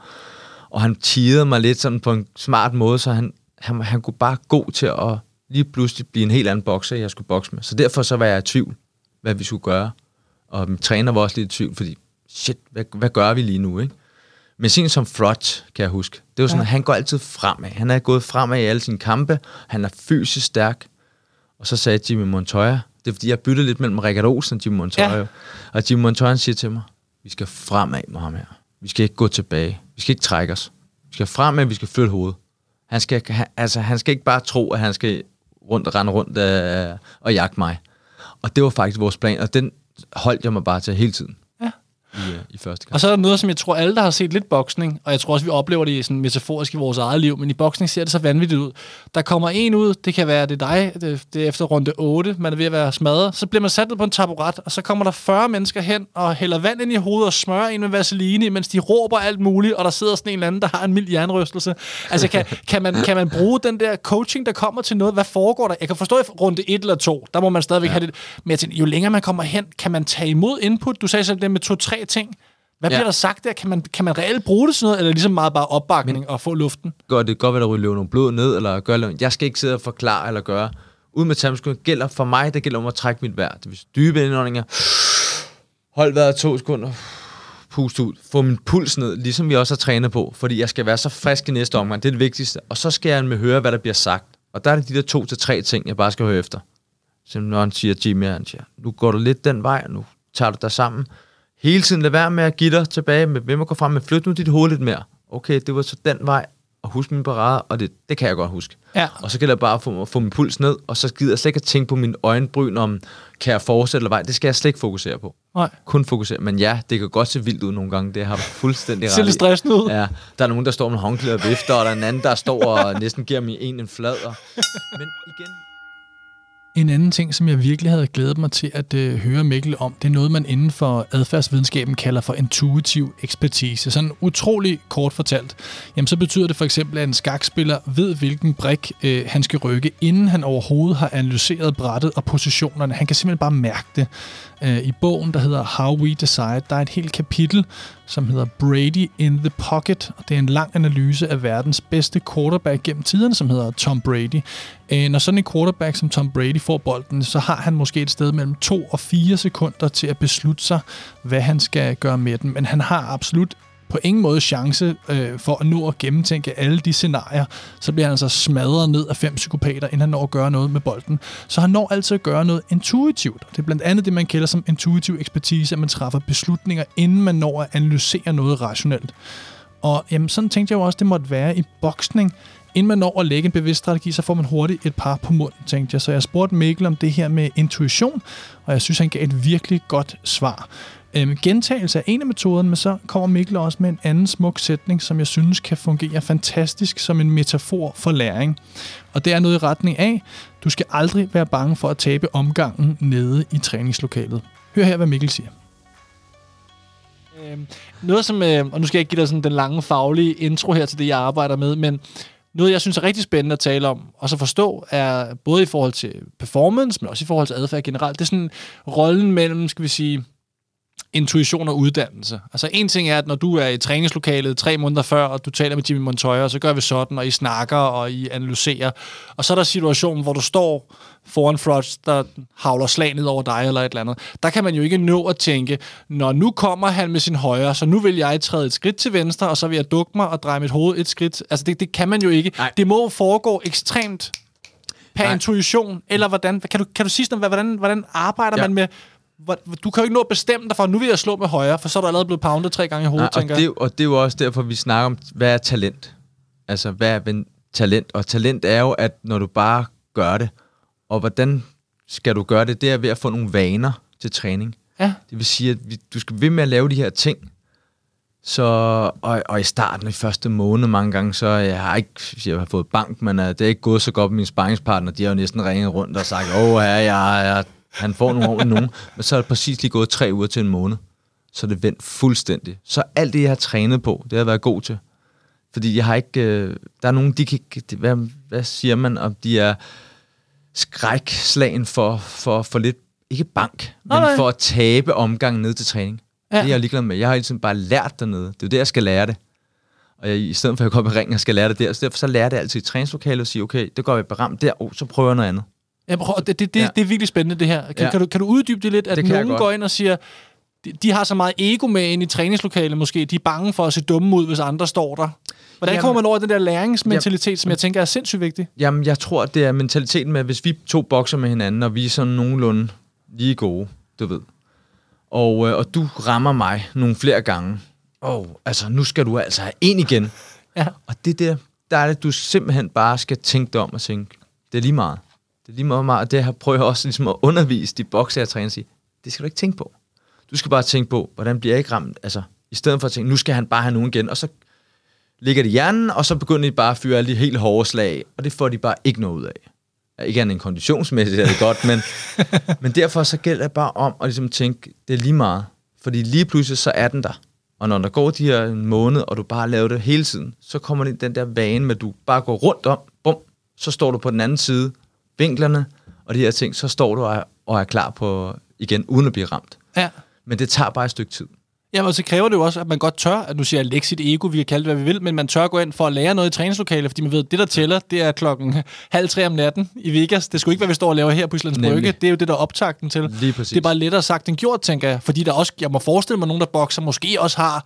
og han tirede mig lidt sådan på en smart måde, så han, han, han kunne bare gå til at lige pludselig blive en helt anden bokser, jeg skulle bokse med. Så derfor så var jeg i tvivl, hvad vi skulle gøre. Og min træner var også lidt i tvivl, fordi shit, hvad, hvad gør vi lige nu, ikke? Men en som Frot, kan jeg huske, det var sådan, Ja. at han går altid fremad. Han er gået fremad i alle sine kampe. Han er fysisk stærk. Og så sagde Jimmy Montoya, det er fordi, jeg byttede lidt mellem Rikard Olsen og Jimmy Montoya. Ja. Og Jimmy Montoya siger til mig, vi skal fremad med ham her. Vi skal ikke gå tilbage. Vi skal ikke trække os. Vi skal fremad, vi skal flytte hovedet. Han skal, han, altså, han skal ikke bare tro, at han skal rundt, rende rundt øh, og jagte mig. Og det var faktisk vores plan, og den holdt jeg mig bare til hele tiden. I, øh, i første kamp. Og så er der noget, som jeg tror, alle, der har set lidt boksning, og jeg tror også, vi oplever det sådan metaforisk i vores eget liv, men i boksning ser det så vanvittigt ud. Der kommer en ud, det kan være det er dig, det, det er efter runde 8, man er ved at være smadret, så bliver man sat ned på en taburet, og så kommer der 40 mennesker hen og hælder vand ind i hovedet og smører en med vaseline, mens de råber alt muligt, og der sidder sådan en eller anden, der har en mild jernrystelse. Altså, kan, kan, man, kan man bruge den der coaching, der kommer til noget? Hvad foregår der? Jeg kan forstå, at runde 1 eller 2, der må man stadigvæk ja. have det. Men jeg tænker, jo længere man kommer hen, kan man tage imod input? Du sagde selv det med ting. Hvad Ja. bliver der sagt der? Kan man, kan man reelt bruge det sådan noget, eller er ligesom meget bare opbakning Men, og få luften? gør det godt være, der ryger noget blod ned, eller gør noget. Jeg skal ikke sidde og forklare eller gøre. Ud med tamskud gælder for mig, det gælder om at trække mit vejr. Det vil dybe indåndinger. Hold vejret to sekunder. Pust ud. Få min puls ned, ligesom vi også har trænet på. Fordi jeg skal være så frisk i næste omgang. Det er det vigtigste. Og så skal jeg med høre, hvad der bliver sagt. Og der er det de der to til tre ting, jeg bare skal høre efter. Så når han siger, Jimmy, han siger, nu går du lidt den vej, nu tager du dig sammen. Hele tiden lad være med at give dig tilbage med, hvem at gå frem med, flyt nu dit hoved lidt mere. Okay, det var så den vej, og huske min parade, og det, det kan jeg godt huske. Ja. Og så gælder det bare at få, få min puls ned, og så gider jeg slet ikke at tænke på min øjenbryn om, kan jeg fortsætte eller vej. Det skal jeg slet ikke fokusere på. Nej. Kun fokusere. Men ja, det kan godt se vildt ud nogle gange. Det har fuldstændig *laughs* Ser ret lidt i. stressende ud. Ja, der er nogen, der står med håndklæder og vifter, og der er en anden, der står og næsten giver mig en en flader. Men igen, en anden ting, som jeg virkelig havde glædet mig til at øh, høre Mikkel om, det er noget, man inden for adfærdsvidenskaben kalder for intuitiv ekspertise. Sådan utrolig kort fortalt. Jamen, så betyder det for eksempel, at en skakspiller ved, hvilken brik øh, han skal rykke, inden han overhovedet har analyseret brættet og positionerne. Han kan simpelthen bare mærke det. Øh, I bogen, der hedder How We Decide, der er et helt kapitel, som hedder Brady in the Pocket, og det er en lang analyse af verdens bedste quarterback gennem tiderne, som hedder Tom Brady. Øh, når sådan en quarterback som Tom Brady får bolden, så har han måske et sted mellem 2 og 4 sekunder til at beslutte sig, hvad han skal gøre med den. Men han har absolut på ingen måde chance øh, for at nå at gennemtænke alle de scenarier. Så bliver han altså smadret ned af fem psykopater, inden han når at gøre noget med bolden. Så han når altid at gøre noget intuitivt. Det er blandt andet det, man kalder som intuitiv ekspertise, at man træffer beslutninger, inden man når at analysere noget rationelt. Og jamen, sådan tænkte jeg jo også, det måtte være i boksning. Inden man når at lægge en bevidst strategi, så får man hurtigt et par på munden, tænkte jeg. Så jeg spurgte Mikkel om det her med intuition, og jeg synes, han gav et virkelig godt svar. Øhm, gentagelse er en af metoderne, men så kommer Mikkel også med en anden smuk sætning, som jeg synes kan fungere fantastisk som en metafor for læring. Og det er noget i retning af, du skal aldrig være bange for at tabe omgangen nede i træningslokalet. Hør her, hvad Mikkel siger. Øhm, noget som, øh, og nu skal jeg ikke give dig sådan den lange faglige intro her til det, jeg arbejder med, men noget, jeg synes er rigtig spændende at tale om, og så forstå, er både i forhold til performance, men også i forhold til adfærd generelt, det er sådan rollen mellem, skal vi sige, intuition og uddannelse. Altså en ting er, at når du er i træningslokalet tre måneder før, og du taler med Jimmy Montoya, så gør vi sådan, og I snakker, og I analyserer. Og så er der situationen, hvor du står foran Frost, der havler slag ned over dig, eller et eller andet. Der kan man jo ikke nå at tænke, når nu kommer han med sin højre, så nu vil jeg træde et skridt til venstre, og så vil jeg dukke mig og dreje mit hoved et skridt. Altså det, det kan man jo ikke. Nej. Det må foregå ekstremt per Nej. intuition, eller hvordan? Kan du, kan du sige sådan, hvordan, hvordan arbejder Ja. man med du kan jo ikke nå at bestemme dig for, nu vil jeg slå med højre, for så er du allerede blevet poundet tre gange i hovedet, Nej, og, tænker det, jeg. og det er jo også derfor, vi snakker om, hvad er talent? Altså, hvad er talent? Og talent er jo, at når du bare gør det, og hvordan skal du gøre det? Det er ved at få nogle vaner til træning. Ja. Det vil sige, at vi, du skal ved med at lave de her ting. Så, og, og i starten, i første måned mange gange, så jeg har ikke jeg har fået bank, men uh, det er ikke gået så godt med mine sparringspartner. De har jo næsten ringet rundt og sagt, åh, ja, ja, ja, han får nogle ordentlige nogen. Men så er det præcis lige gået tre uger til en måned. Så er det vendt fuldstændig. Så alt det, jeg har trænet på, det har jeg været god til. Fordi jeg har ikke... Øh, der er nogen, de kan... ikke- Hvad, hvad siger man? Om de er skrækslagen for, for, for lidt... Ikke bank, men nej. for at tabe omgangen ned til træning. Ja. Det er jeg ligeglad med. Jeg har ligesom bare lært dernede. Det er jo det, jeg skal lære det. Og jeg, i stedet for at jeg kommer i ringen og skal lære det der, så derfor så lærer jeg det altid i træningslokalet og sige, okay, det går jeg beramt der, oh, så prøver jeg noget andet. Ja, prøv, det, det, det, Ja. det er virkelig spændende, det her. Kan, Ja. kan, du, kan du uddybe det lidt, at Det nogen går ind og siger, de, de har så meget ego med ind i træningslokalet måske, de er bange for at se dumme ud, hvis andre står der. Hvordan Jamen- kommer man over den der læringsmentalitet, som jeg tænker er sindssygt vigtig? Jamen, jeg tror, det er mentaliteten med, at hvis vi to bokser med hinanden, og vi er sådan nogenlunde lige gode, du ved, og, øh, og du rammer mig nogle flere gange, oh, altså, nu skal du altså have en igen. *laughs* Ja. Og det der, der er det, du simpelthen bare skal tænke dig om og tænke, det er lige meget. Det er lige meget, meget. og det her prøver jeg også ligesom at undervise de bokser, jeg træner, at sige, det skal du ikke tænke på. Du skal bare tænke på, hvordan bliver jeg ikke ramt? Altså, i stedet for at tænke, nu skal han bare have nogen igen, og så ligger de i hjernen, og så begynder de bare at fyre alle de helt hårde slag, og det får de bare ikke noget ud af. Ja, Ikke andet end konditionsmæssigt er det godt, men, *laughs* men derfor så gælder det bare om at ligesom tænke, det er lige meget. Fordi lige pludselig så er den der. Og når der går de her en måned, og du bare laver det hele tiden, så kommer det den der vane med, at du bare går rundt om, bum, så står du på den anden side, vinklerne og de her ting, så står du og er, og er klar på igen, uden at blive ramt. Ja. Men det tager bare et stykke tid. Jamen, så kræver det jo også, at man godt tør, at nu siger jeg, lægge sit ego, vi kan kalde det, hvad vi vil, men man tør gå ind for at lære noget i træningslokalet, fordi man ved, at det, der tæller, det er klokken halv tre om natten i Vegas. Det skulle ikke, hvad vi står og laver her på Islands. Brygge. Det er jo det, der er optakten til. Lige præcis. Det er bare lettere sagt end gjort, tænker jeg. Fordi der også, jeg må forestille mig, nogen, der bokser, måske også har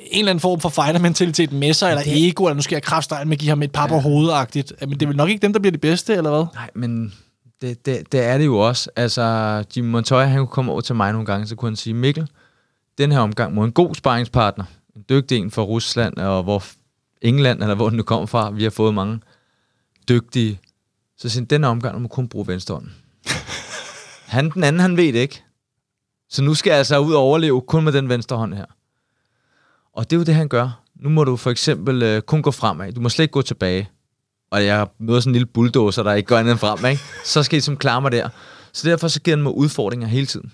en eller anden form for fighter-mentalitet med sig, eller ego, eller nu skal jeg kraftstejle med at give ham et par på hovedet-agtigt. Men det er vel nok ikke dem, der bliver de bedste, eller hvad? Nej, men det, det, det er det jo også. Altså, Jim Montoya, han kunne komme over til mig nogle gange, så kunne han sige, Mikkel, den her omgang mod en god sparringspartner, en dygtig en fra Rusland, og hvor England, eller hvor den nu kommer fra. Vi har fået mange dygtige. Så siger den omgang, du må kun bruge venstre hånd. *laughs* han, den anden, han ved det ikke. Så nu skal jeg altså ud og overleve kun med den venstre hånd her. Og det er jo det, han gør. Nu må du for eksempel øh, kun gå fremad. Du må slet ikke gå tilbage. Og jeg møder sådan en lille bulldozer, der ikke går andet end fremad. Ikke? Så skal I som klare mig der. Så derfor så giver han mig udfordringer hele tiden.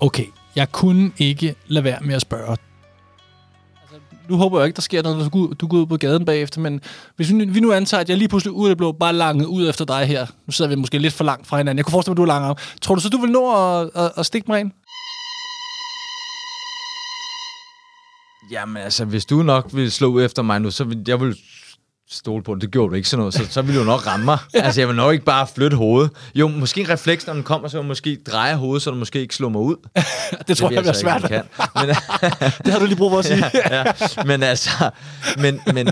Okay, jeg kunne ikke lade være med at spørge. Altså, nu håber jeg ikke, der sker noget, når du går, du går ud på gaden bagefter, men hvis vi, nu- vi nu antager, at jeg lige pludselig ud af det blå bare langet ud efter dig her. Nu sidder vi måske lidt for langt fra hinanden. Jeg kunne forestille mig, at du er langt Tror du så, du vil nå at, at, at stikke mig ind? Jamen altså, hvis du nok vil slå efter mig nu, så vil jeg vil stole på det. Det gjorde du ikke sådan noget. Så, så vil du nok ramme mig. Altså, jeg vil nok ikke bare flytte hovedet. Jo, måske en refleks, når den kommer, så jeg måske dreje hovedet, så du måske ikke slår mig ud. *laughs* det tror jeg ved bliver så ikke, svært. jeg. Men, *laughs* Det har du lige brug for at sige. ja, *laughs* ja. Men altså, men, men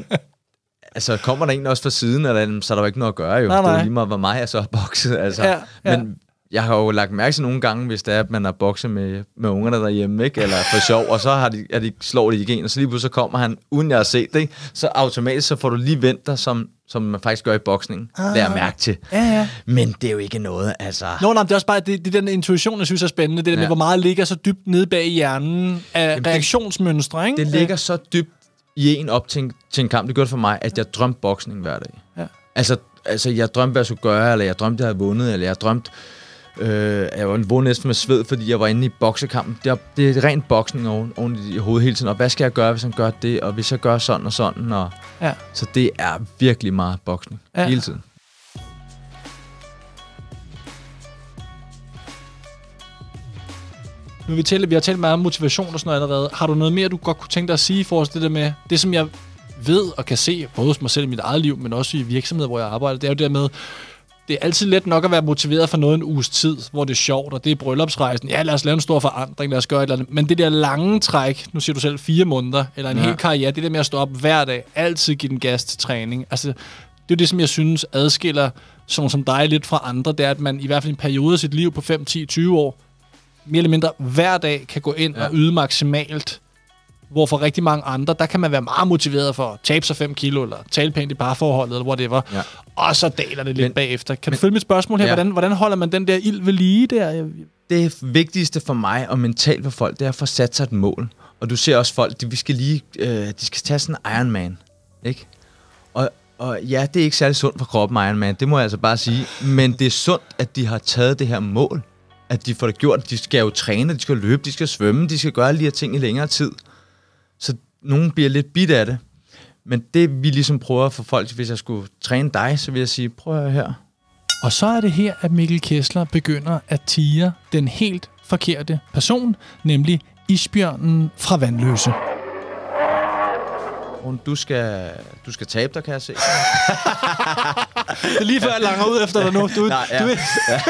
altså, kommer der en også fra siden, eller, så er der jo ikke noget at gøre jo. Nej, Det er nej. lige meget, hvor meget jeg så har bokset. Altså. Ja, ja. Men jeg har jo lagt mærke til nogle gange, hvis det er, at man har bokset med, med ungerne derhjemme, ikke? eller for sjov, og så har de, er de, slår de igen, og så lige pludselig så kommer han, uden jeg har set det, ikke? så automatisk så får du lige vendt dig, som, som man faktisk gør i boksning. Ah. Lær mærke til. Ja, ja. Men det er jo ikke noget, altså... Nå, nej, det er også bare det, det er den intuition, jeg synes er spændende. Det der med, Ja. hvor meget ligger så dybt nede bag i hjernen af det- reaktionsmønstre, ikke? Det ligger så dybt i en op til en, til en kamp, det gør det for mig, at jeg drømte boksning hver dag. Ja. Altså, altså, jeg drømte, hvad jeg skulle gøre, eller jeg drømte, jeg havde vundet, eller jeg drømte, øh, jeg var vundet næsten med sved, fordi jeg var inde i boksekampen. Det er, det er rent boksning oven, oven i hovedet hele tiden. Og hvad skal jeg gøre, hvis han gør det, og hvis jeg gør sådan og sådan. Og, Ja. Så det er virkelig meget boksning Ja. ja. hele tiden. Nu vi, talt, vi har talt meget om motivation og sådan noget allerede. Har du noget mere, du godt kunne tænke dig at sige i forhold til det der med, det som jeg ved og kan se, både hos mig selv i mit eget liv, men også i virksomheder, hvor jeg arbejder, det er jo det der med, det er altid let nok at være motiveret for noget en uges tid, hvor det er sjovt, og det er bryllupsrejsen. Ja, lad os lave en stor forandring, lad os gøre et eller andet. Men det der lange træk, nu siger du selv fire måneder, eller en ja. Hel karriere, det der med at stå op hver dag, altid give den gas til træning. Altså, det er det, som jeg synes adskiller sådan som dig lidt fra andre, det er, at man i hvert fald en periode af sit liv på 5, 10, 20 år, mere eller mindre hver dag kan gå ind. Ja. og yde maksimalt. Hvor for rigtig mange andre, der kan man være meget motiveret for at tabe sig 5 kilo, eller tale pænt i parforholdet, eller whatever. Ja. Og så daler det lidt Men- bagefter. Kan du men- følge mit spørgsmål her? Ja. Hvordan, hvordan holder man den der ild ved lige der? Det vigtigste for mig og mentalt for folk, det er at få sat sig et mål. Og du ser også folk, de, vi skal lige, øh, de skal tage sådan en Ironman, ikke? Og, og ja, det er ikke særlig sundt for kroppen, Ironman, det må jeg altså bare sige. Men det er sundt, at de har taget det her mål. At de får det gjort. De skal jo træne, de skal løbe, de skal svømme, de skal gøre de her ting i længere tid. Nogen bliver lidt bit af det. Men det vi ligesom prøver at få folk, hvis jeg skulle træne dig, så vil jeg sige, prøv at høre her. Og så er det her, at Mikkel Kessler begynder at tire den helt forkerte person, nemlig isbjørnen fra Vandløse. Rune, Du skal, du skal tabe dig, kan jeg se. *laughs* Det er lige før, jeg langer ud efter dig nu. Du, Nej, ja. du, ja.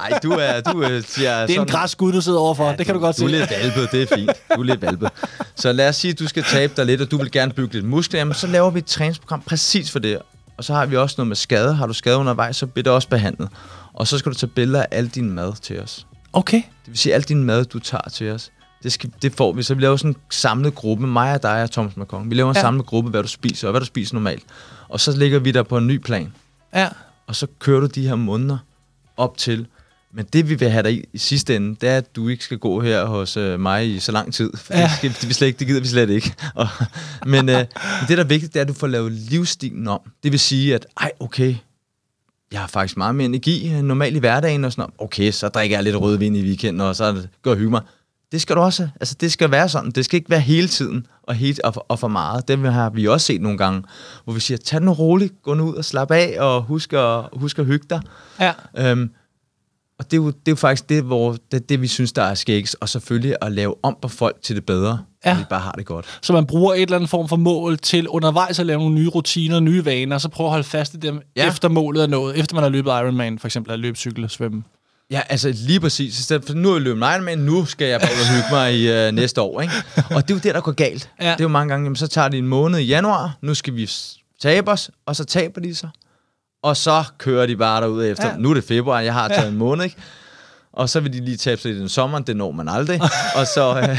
Ej, du er... Du er, siger, det er en græsk gud, du sidder overfor. Ja, det kan du godt Du er se. lidt valpet, det er fint. Du er lidt valpet. Så lad os sige, at du skal tabe dig lidt, og du vil gerne bygge lidt muskler. Jamen, så laver vi et træningsprogram præcis for det. Og så har vi også noget med skade. Har du skade undervejs, så bliver det også behandlet. Og så skal du tage billeder af al din mad til os. Okay. Det vil sige, al din mad, du tager til os. Det, skal, det får vi. Så vi laver sådan en samlet gruppe. Mig og dig og Thomas McCong. Vi laver en Ja. samlet gruppe, hvad du spiser, og hvad du spiser normalt. Og så ligger vi der på en ny plan Ja. og så kører du de her måneder op til. Men det, vi vil have dig i, i sidste ende, det er, at du ikke skal gå her hos øh, mig i så lang tid. For Ja. det, skal, det, vi slet ikke, det gider vi slet ikke. *laughs* Og, men, øh, det, der er vigtigt, det er, at du får lavet livsstilen om. Det vil sige, at ej, okay, jeg har faktisk meget mere energi end normalt i hverdagen. Og sådan. Okay, så drikker jeg lidt rødvin i weekenden, og så går jeg hygge mig. Det skal du også. Altså, det skal være sådan. Det skal ikke være hele tiden og, helt, og, for, og for meget. Det har vi også set nogle gange, hvor vi siger, tag nu roligt, gå nu ud og slap af, og husk at, husk at hygge dig. Ja. Øhm, og det er, jo, det er jo faktisk det, hvor, det, det, vi synes, der er skægs. Og selvfølgelig at lave om på folk til det bedre. Ja. De bare har det godt. Så man bruger et eller andet form for mål til undervejs at lave nogle nye rutiner, nye vaner, og så prøve at holde fast i dem, ja. Efter målet er nået. Efter man har løbet Ironman, for eksempel, at løbe, cykle, svømme. Ja, altså lige præcis. I stedet for, nu er jeg løbet men nu skal jeg bare hygge mig i øh, *laughs* næste år. Ikke? Og det er jo det, der går galt. Ja. Det er jo mange gange, jamen, så tager de en måned i januar, nu skal vi tabe os, og så taber de sig. Og så kører de bare derud efter. Ja. Nu er det februar, jeg har taget ja. en måned, ikke? Og så vil de lige tabe sig i den sommeren, det når man aldrig. *laughs* og så, øh,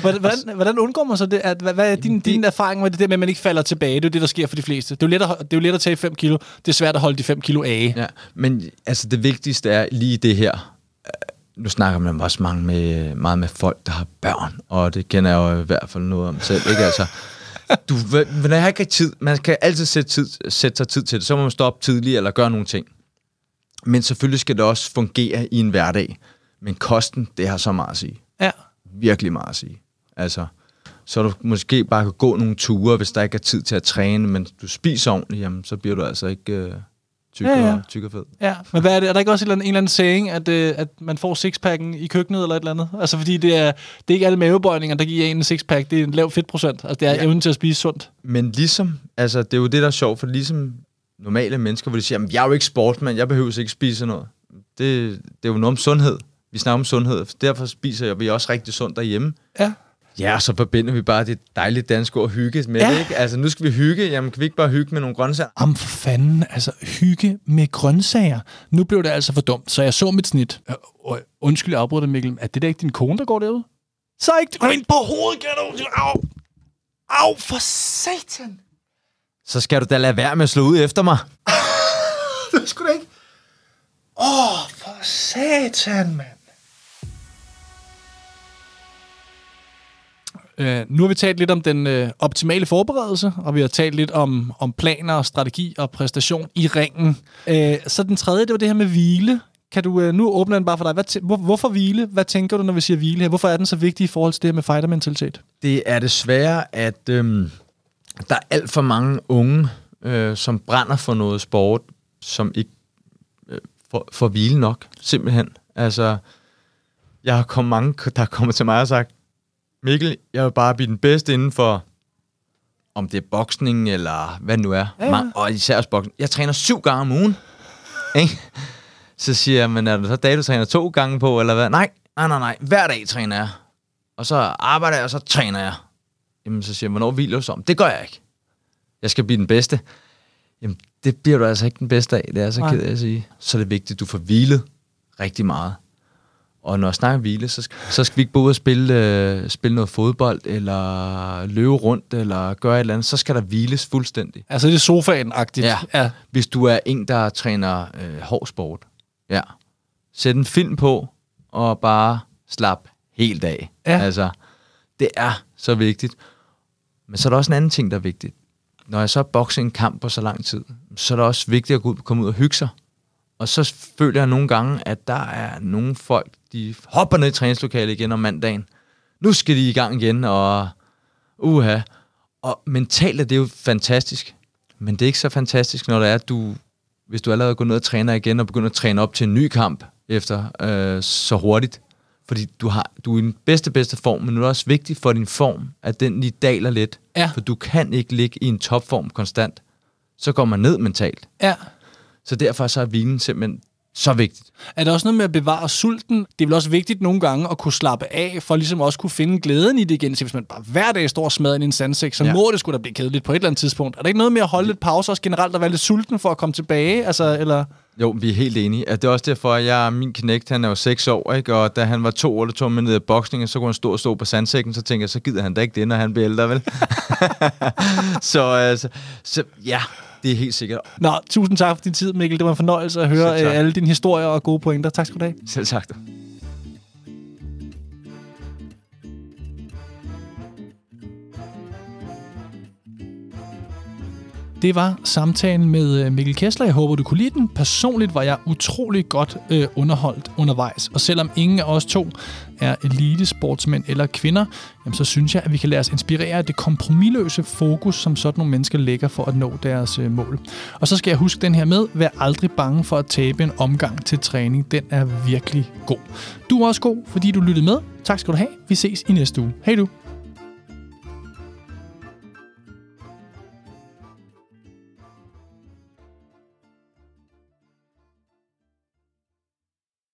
Hvordan, hvordan, undgår man så det? At, hvad, hvad er din, din erfaring med det der med, at man ikke falder tilbage? Det er jo det, der sker for de fleste. Det er jo let at, det er jo let at tage 5 kilo. Det er svært at holde de 5 kilo af. Ja, men altså det vigtigste er lige det her. Nu snakker man også mange med, meget med folk, der har børn, og det kender jeg jo i hvert fald noget om selv. Ikke? Altså, du, man har ikke tid. Man kan altid sætte, tid, sætte sig tid til det. Så må man stå op tidligt eller gøre nogle ting. Men selvfølgelig skal det også fungere i en hverdag. Men kosten, det har så meget at sige. Ja. Virkelig meget at sige. Altså, så du måske bare kan gå nogle ture, hvis der ikke er tid til at træne, men du spiser ordentligt, jamen, så bliver du altså ikke øh, tyk, Ja, ja. og, tyk og fed. Ja, men hvad er det? Er der ikke også en eller anden, en eller anden saying, at, øh, at man får sixpacken i køkkenet eller et eller andet? Altså, fordi det er, det er ikke alle mavebøjninger, der giver en en sixpack. Det er en lav fedtprocent. Altså, det er ja. Ja. evnen til at spise sundt. Men ligesom, altså det er jo det, der er sjovt, for ligesom normale mennesker, hvor de siger, "Jamen, jeg er jo ikke sportsmand, jeg behøver ikke spise noget. Det, det er jo noget om sundhed. Vi snakker om sundhed, derfor spiser jeg, vi også rigtig sundt derhjemme. Ja. Ja, så forbinder vi bare det dejlige danske ord hygge med Ja. det, ikke? Altså, nu skal vi hygge. Jamen, kan vi ikke bare hygge med nogle grøntsager? Am for fanden, altså hygge med grøntsager. Nu blev det altså for dumt, så jeg så mit snit. Øh, øh, undskyld, jeg afbryder Mikkel. Er det da ikke din kone, der går derude? Så ikke... Kom ind på hovedet, kan du... Au! Au, for satan! Så skal du da lade være med at slå ud efter mig. *laughs* Det skulle da ikke... Åh, oh, for satan, mand. Øh, nu har vi talt lidt om den øh, optimale forberedelse, og vi har talt lidt om, om planer og strategi og præstation i ringen. Øh, så den tredje, det var det her med hvile. Kan du, øh, nu åbner den bare for dig. Hvad tæ- hvor, hvorfor hvile? Hvad tænker du, når vi siger hvile her? Hvorfor er den så vigtig i forhold til det her med fightermentalitet? Det er desværre, at øhm, der er alt for mange unge, øh, som brænder for noget sport, som ikke øh, får, får hvile nok, simpelthen. Altså, jeg har kommet mange, der er kommet til mig og sagt, Mikkel, jeg vil bare blive den bedste inden for, om det er boksning eller hvad det nu er. Ja, ja. Og især også boksning. Jeg træner syv gange om ugen. Ikke? Så siger jeg, men er det så dage, du træner to gange på, eller hvad? Nej, nej, nej, nej. Hver dag træner jeg. Og så arbejder jeg, og så træner jeg. Jamen, så siger jeg, hvornår hviler du så? Det gør jeg ikke. Jeg skal blive den bedste. Jamen, det bliver du altså ikke den bedste af. Det er så ked af at sige. Så er det vigtigt, at du får hvilet rigtig meget. Og når jeg snakker hvile, så skal, så skal vi ikke ud og spille, øh, spille noget fodbold, eller løbe rundt, eller gøre et eller andet. Så skal der hviles fuldstændig. Altså, det er sofaen-agtigt. Ja. ja. Hvis du er en, der træner øh, hård sport. Ja. Sæt en film på, og bare slap helt af. Ja. Altså, det er så vigtigt. Men så er der også en anden ting, der er vigtigt. Når jeg så bokser en kamp på så lang tid, så er det også vigtigt at gå ud, komme ud og hygge sig. Og så føler jeg nogle gange, at der er nogle folk, de hopper ned i træningslokalet igen om mandagen. Nu skal de i gang igen, og uha. Og mentalt er det jo fantastisk. Men det er ikke så fantastisk, når det er, at du, hvis du allerede går ned og træner igen, og begynder at træne op til en ny kamp efter øh, så hurtigt. Fordi du, har, du er i den bedste, bedste form, men nu er det også vigtigt for din form, at den lige daler lidt. Ja. For du kan ikke ligge i en topform konstant. Så går man ned mentalt. Ja. Så derfor så er hvilen simpelthen så vigtigt. Er der også noget med at bevare sulten? Det er vel også vigtigt nogle gange at kunne slappe af, for ligesom også kunne finde glæden i det igen. Så hvis man bare hver dag står og smadrer ind i en sandsæk, så ja. Må det sgu da blive kedeligt på et eller andet tidspunkt. Er der ikke noget med at holde lidt pause også generelt og være lidt sulten for at komme tilbage? Altså, eller... Jo, vi er helt enige. Det er også derfor, at jeg, min knægt, han er jo 6 år, ikke? og da han var to år, der tog med ned i boksning, så kunne han stå og stå på sandsækken, så tænkte jeg, så gider han da ikke det, når han bliver ældre, vel? *laughs* så, altså, så ja, det er helt sikkert. Nå, tusind tak for din tid, Mikkel. Det var en fornøjelse at høre tak. øh, alle dine historier og gode pointer. Tak skal du have. Selv sagt. Det var samtalen med øh, Mikkel Kessler. Jeg håber, du kunne lide den. Personligt var jeg utrolig godt øh, underholdt undervejs. Og selvom ingen af os to er elitesportsmænd eller kvinder, jamen, så synes jeg, at vi kan lade os inspirere af det kompromilløse fokus, som sådan nogle mennesker lægger for at nå deres øh, mål. Og så skal jeg huske den her med, vær aldrig bange for at tabe en omgang til træning. Den er virkelig god. Du er også god, fordi du lyttede med. Tak skal du have. Vi ses i næste uge. Hej du.